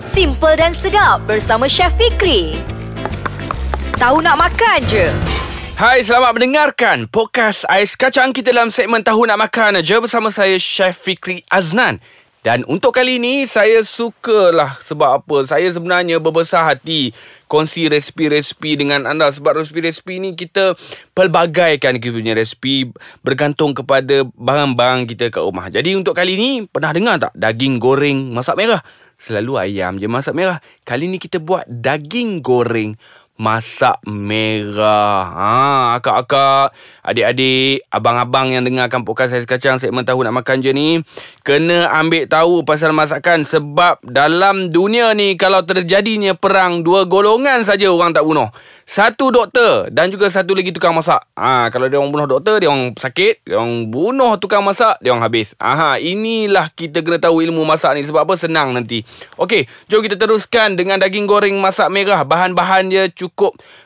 Simple dan sedap bersama Chef Fikri. Tahu nak makan je. Hai, selamat mendengarkan podcast Ais Kacang kita dalam segmen Tahu Nak Makan aja bersama saya Chef Fikri Aznan. Dan untuk kali ini saya sukalah sebab apa? Saya sebenarnya berbesar hati kongsi resipi-resipi dengan anda sebab resipi-resipi ni kita pelbagaikan kita punya resipi bergantung kepada barang-barang kita kat rumah. Jadi untuk kali ini pernah dengar tak daging goreng masak merah? Selalu ayam je masak merah. Kali ni kita buat daging goreng masak merah. Ha, akak-akak, adik-adik, abang-abang yang dengarkan podcast saya sekacang segmen tahu nak makan je ni, kena ambil tahu pasal masakan sebab dalam dunia ni kalau terjadinya perang dua golongan saja orang tak bunuh. Satu doktor dan juga satu lagi tukang masak. Ha, kalau dia orang bunuh doktor, dia orang sakit. Dia orang bunuh tukang masak, dia orang habis. Aha, inilah kita kena tahu ilmu masak ni. Sebab apa? Senang nanti. Okey, jom kita teruskan dengan daging goreng masak merah. Bahan-bahan dia cukup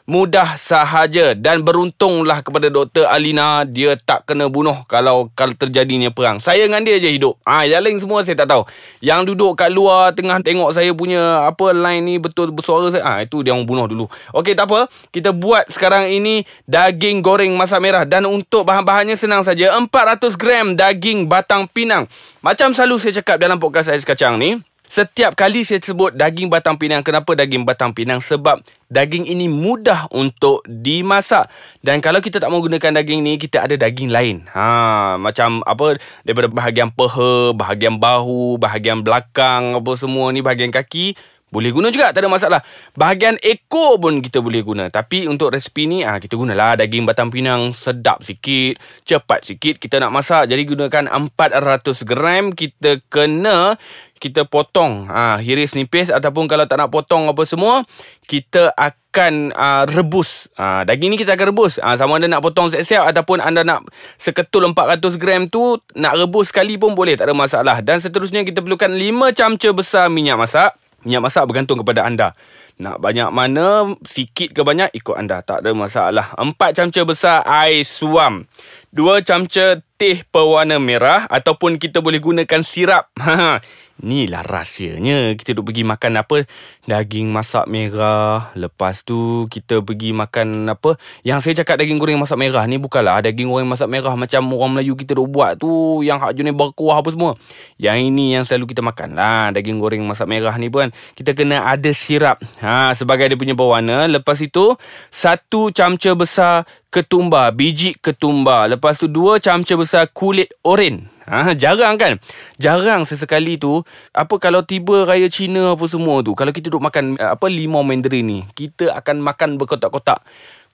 mudah sahaja. Dan beruntunglah kepada doktor Alina, dia tak kena bunuh kalau kalau terjadinya perang. Saya dengan dia je hidup. Ah, ha, yang lain semua saya tak tahu. Yang duduk kat luar tengah tengok saya punya apa line ni betul bersuara saya. Ah, ha, itu dia orang bunuh dulu. Okey, tak apa. Kita buat sekarang ini daging goreng masak merah. Dan untuk bahan-bahannya senang saja. 400 gram daging batang pinang. Macam selalu saya cakap dalam podcast Ais Kacang ni. Setiap kali saya sebut daging batang pinang. Kenapa daging batang pinang? Sebab daging ini mudah untuk dimasak. Dan kalau kita tak mau gunakan daging ni, kita ada daging lain. Ha, macam apa daripada bahagian peha, bahagian bahu, bahagian belakang, apa semua ni, bahagian kaki. Boleh guna juga tak ada masalah. Bahagian ekor pun kita boleh guna. Tapi untuk resipi ni ah kita gunalah daging batang pinang sedap sikit, cepat sikit kita nak masak. Jadi gunakan 400 gram kita kena kita potong ah hiris nipis ataupun kalau tak nak potong apa semua kita akan uh, rebus. Uh, daging ni kita akan rebus. Uh, sama ada nak potong siap-siap ataupun anda nak seketul 400 gram tu nak rebus sekali pun boleh. Tak ada masalah. Dan seterusnya kita perlukan 5 camca besar minyak masak. Minyak masak bergantung kepada anda. Nak banyak mana, sikit ke banyak, ikut anda. Tak ada masalah. Empat camca besar air suam. Dua camca teh pewarna merah. Ataupun kita boleh gunakan sirap. Inilah rahsianya. Kita duk pergi makan apa? Daging masak merah. Lepas tu Kita pergi makan apa? Yang saya cakap daging goreng masak merah ni Bukanlah daging goreng masak merah Macam orang Melayu kita duk buat tu Yang hak jenis berkuah apa semua. Yang ini yang selalu kita makan lah. Daging goreng masak merah ni pun Kita kena ada sirap. Ha, Sebagai dia punya berwarna. Lepas itu Satu camca besar ketumbar. Biji ketumbar. Lepas tu dua camca besar kulit oren Ha, jarang kan? Jarang sesekali tu apa kalau tiba raya Cina apa semua tu, kalau kita duk makan eh, apa limau mandarin ni, kita akan makan berkotak-kotak.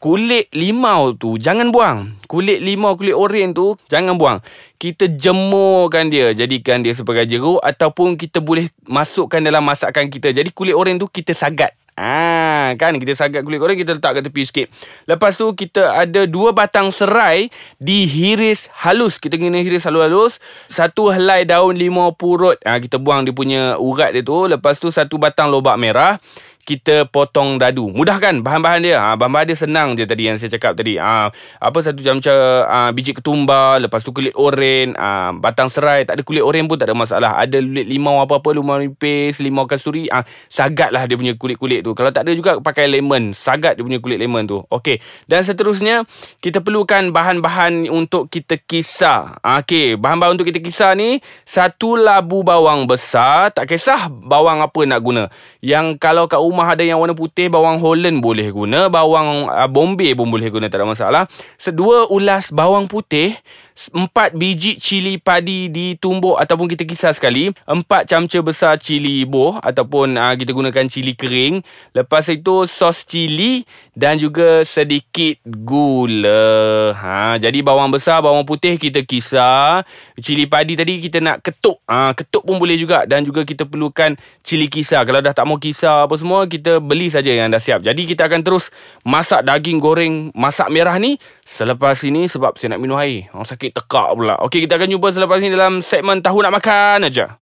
Kulit limau tu jangan buang. Kulit limau, kulit oren tu jangan buang. Kita jemurkan dia, jadikan dia sebagai jeruk ataupun kita boleh masukkan dalam masakan kita. Jadi kulit oren tu kita sagat. Ah, kan kita sagat kulit goreng kita letak kat tepi sikit. Lepas tu kita ada dua batang serai dihiris halus. Kita kena hiris halus-halus. Satu helai daun limau purut. Ah, kita buang dia punya urat dia tu. Lepas tu satu batang lobak merah kita potong dadu. Mudah kan bahan-bahan dia? Ha, bahan-bahan dia senang je tadi yang saya cakap tadi. Ha, apa satu macam ha, biji ketumbar, lepas tu kulit oren, ha, batang serai. Tak ada kulit oren pun tak ada masalah. Ada kulit limau apa-apa, limau nipis, limau kasuri. Ha, sagat lah dia punya kulit-kulit tu. Kalau tak ada juga pakai lemon. Sagat dia punya kulit lemon tu. Okey. Dan seterusnya, kita perlukan bahan-bahan untuk kita kisar. Ha, Okey, bahan-bahan untuk kita kisar ni, satu labu bawang besar. Tak kisah bawang apa nak guna. Yang kalau kat rumah ada yang warna putih bawang Holland boleh guna bawang uh, Bombay pun boleh guna tak ada masalah sedua ulas bawang putih Empat biji cili padi ditumbuk ataupun kita kisar sekali. Empat camca besar cili ibuh ataupun uh, kita gunakan cili kering. Lepas itu sos cili dan juga sedikit gula. Ha, jadi bawang besar, bawang putih kita kisar. Cili padi tadi kita nak ketuk. Ha, ketuk pun boleh juga dan juga kita perlukan cili kisar. Kalau dah tak mau kisar apa semua, kita beli saja yang dah siap. Jadi kita akan terus masak daging goreng masak merah ni selepas ini sebab saya nak minum air. Orang sakit tekak pula. Okey, kita akan jumpa selepas ini dalam segmen Tahu Nak Makan aja.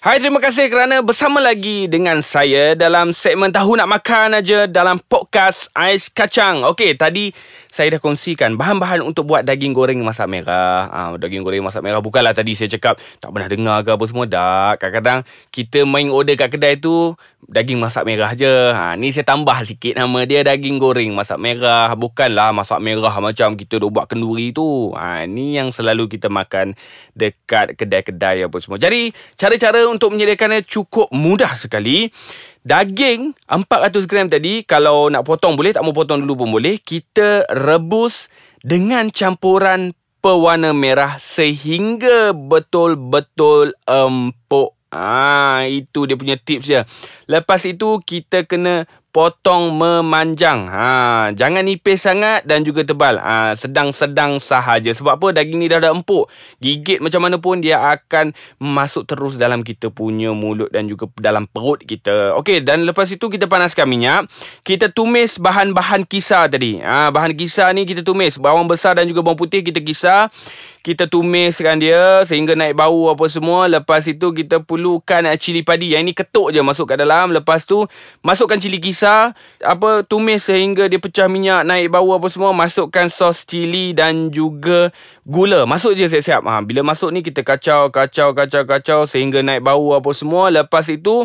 Hai, terima kasih kerana bersama lagi dengan saya dalam segmen Tahu Nak Makan aja dalam podcast Ais Kacang. Okey, tadi saya dah kongsikan bahan-bahan untuk buat daging goreng masak merah. Ha, daging goreng masak merah bukanlah tadi saya cakap tak pernah dengar ke apa semua. Tak, kadang-kadang kita main order kat kedai tu daging masak merah je. Ha, ni saya tambah sikit nama dia daging goreng masak merah. Bukanlah masak merah macam kita dah buat kenduri tu. Ha, ni yang selalu kita makan dekat kedai-kedai apa semua. Jadi, cara-cara untuk menyediakannya cukup mudah sekali. Daging 400 gram tadi kalau nak potong boleh tak mau potong dulu pun boleh. Kita rebus dengan campuran pewarna merah sehingga betul-betul empuk. Ah, itu dia punya tips dia. Lepas itu kita kena potong memanjang. Ha, jangan nipis sangat dan juga tebal. Ha, sedang-sedang sahaja. Sebab apa? Daging ni dah ada empuk. Gigit macam mana pun dia akan masuk terus dalam kita punya mulut dan juga dalam perut kita. Okey, dan lepas itu kita panaskan minyak. Kita tumis bahan-bahan kisar tadi. Ha, bahan kisar ni kita tumis. Bawang besar dan juga bawang putih kita kisar kita tumiskan dia sehingga naik bau apa semua. Lepas itu kita perlukan cili padi. Yang ini ketuk je masuk kat dalam. Lepas tu masukkan cili kisar. Apa tumis sehingga dia pecah minyak, naik bau apa semua. Masukkan sos cili dan juga gula. Masuk je siap-siap. Ha, bila masuk ni kita kacau, kacau, kacau, kacau sehingga naik bau apa semua. Lepas itu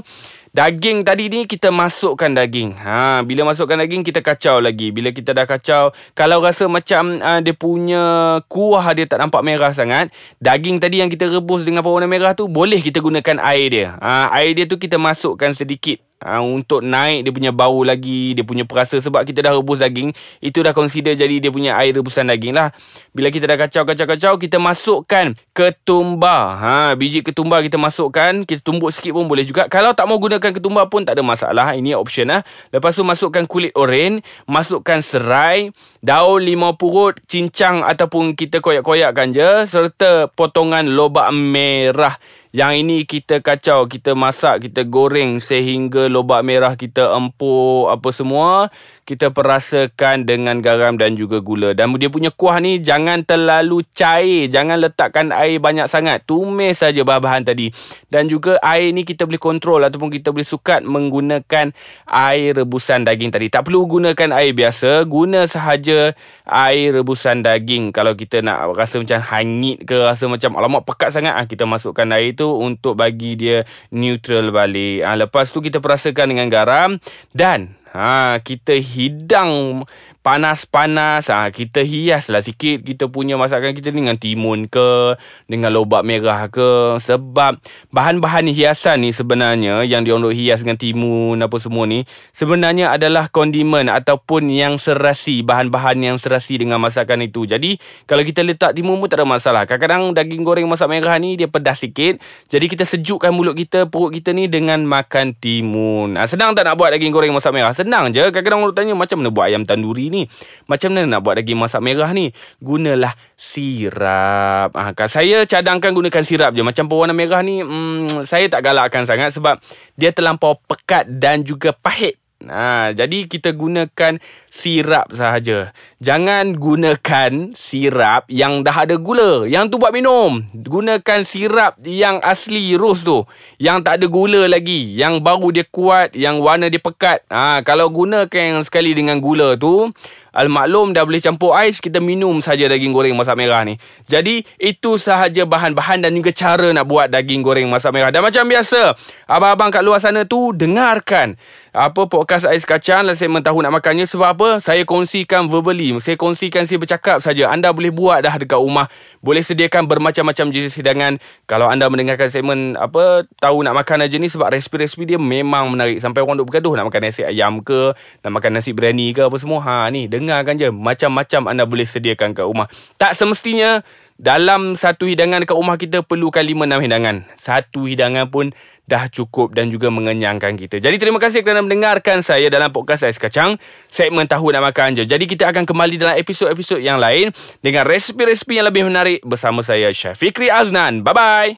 Daging tadi ni kita masukkan daging. Ha, bila masukkan daging kita kacau lagi. Bila kita dah kacau, kalau rasa macam uh, dia punya kuah dia tak nampak merah sangat, daging tadi yang kita rebus dengan pewarna merah tu boleh kita gunakan air dia. Ha, air dia tu kita masukkan sedikit ha, untuk naik dia punya bau lagi, dia punya perasa sebab kita dah rebus daging, itu dah consider jadi dia punya air rebusan daging lah. Bila kita dah kacau-kacau-kacau, kita masukkan ketumbar. Ha, biji ketumbar kita masukkan, kita tumbuk sikit pun boleh juga. Kalau tak mau gunakan ketumbar pun tak ada masalah, ini option lah. Lepas tu masukkan kulit oren, masukkan serai, daun limau purut, cincang ataupun kita koyak-koyakkan je serta potongan lobak merah. Yang ini kita kacau, kita masak, kita goreng sehingga lobak merah kita empuk apa semua kita perasakan dengan garam dan juga gula. Dan dia punya kuah ni jangan terlalu cair. Jangan letakkan air banyak sangat. Tumis saja bahan-bahan tadi. Dan juga air ni kita boleh kontrol ataupun kita boleh sukat menggunakan air rebusan daging tadi. Tak perlu gunakan air biasa. Guna sahaja air rebusan daging. Kalau kita nak rasa macam hangit ke rasa macam alamak pekat sangat. Ah, kita masukkan air tu untuk bagi dia neutral balik. Ah, lepas tu kita perasakan dengan garam. Dan Ha, kita hidang panas-panas. Ha, kita hiaslah sikit kita punya masakan kita dengan timun ke dengan lobak merah ke. Sebab bahan-bahan hiasan ni sebenarnya yang diorang hias dengan timun apa semua ni sebenarnya adalah kondimen ataupun yang serasi bahan-bahan yang serasi dengan masakan itu. Jadi kalau kita letak timun pun tak ada masalah. Kadang-kadang daging goreng masak merah ni dia pedas sikit. Jadi kita sejukkan mulut kita perut kita ni dengan makan timun. Ha, senang tak nak buat daging goreng masak merah? Senang je. Kadang-kadang orang tanya macam mana buat ayam tanduri ni macam mana nak buat daging masak merah ni? Gunalah sirap. Kan saya cadangkan gunakan sirap je. Macam pewarna merah ni, hmm, saya tak galakkan sangat sebab dia terlampau pekat dan juga pahit. Ha, jadi kita gunakan sirap sahaja. Jangan gunakan sirap yang dah ada gula. Yang tu buat minum. Gunakan sirap yang asli rose tu. Yang tak ada gula lagi. Yang baru dia kuat. Yang warna dia pekat. Ha, kalau gunakan yang sekali dengan gula tu. Al-maklum dah boleh campur ais Kita minum saja daging goreng masak merah ni. Jadi itu sahaja bahan-bahan Dan juga cara nak buat daging goreng masak merah. Dan macam biasa Abang-abang kat luar sana tu Dengarkan apa podcast ais kacang lah saya tahu nak makannya. Sebab apa? Saya kongsikan verbally. Saya kongsikan saya bercakap saja. Anda boleh buat dah dekat rumah. Boleh sediakan bermacam-macam jenis hidangan. Kalau anda mendengarkan segmen apa tahu nak makan aja ni sebab resipi-resipi dia memang menarik. Sampai orang duk bergaduh nak makan nasi ayam ke nak makan nasi biryani ke apa semua. Ha ni dengarkan je macam-macam anda boleh sediakan kat rumah tak semestinya dalam satu hidangan dekat rumah kita perlukan 5 6 hidangan. Satu hidangan pun dah cukup dan juga mengenyangkan kita. Jadi terima kasih kerana mendengarkan saya dalam podcast Ais Kacang. Segmen Tahu Nak Makan Je. Jadi kita akan kembali dalam episod-episod yang lain dengan resipi-resipi yang lebih menarik bersama saya Fikri Aznan. Bye-bye.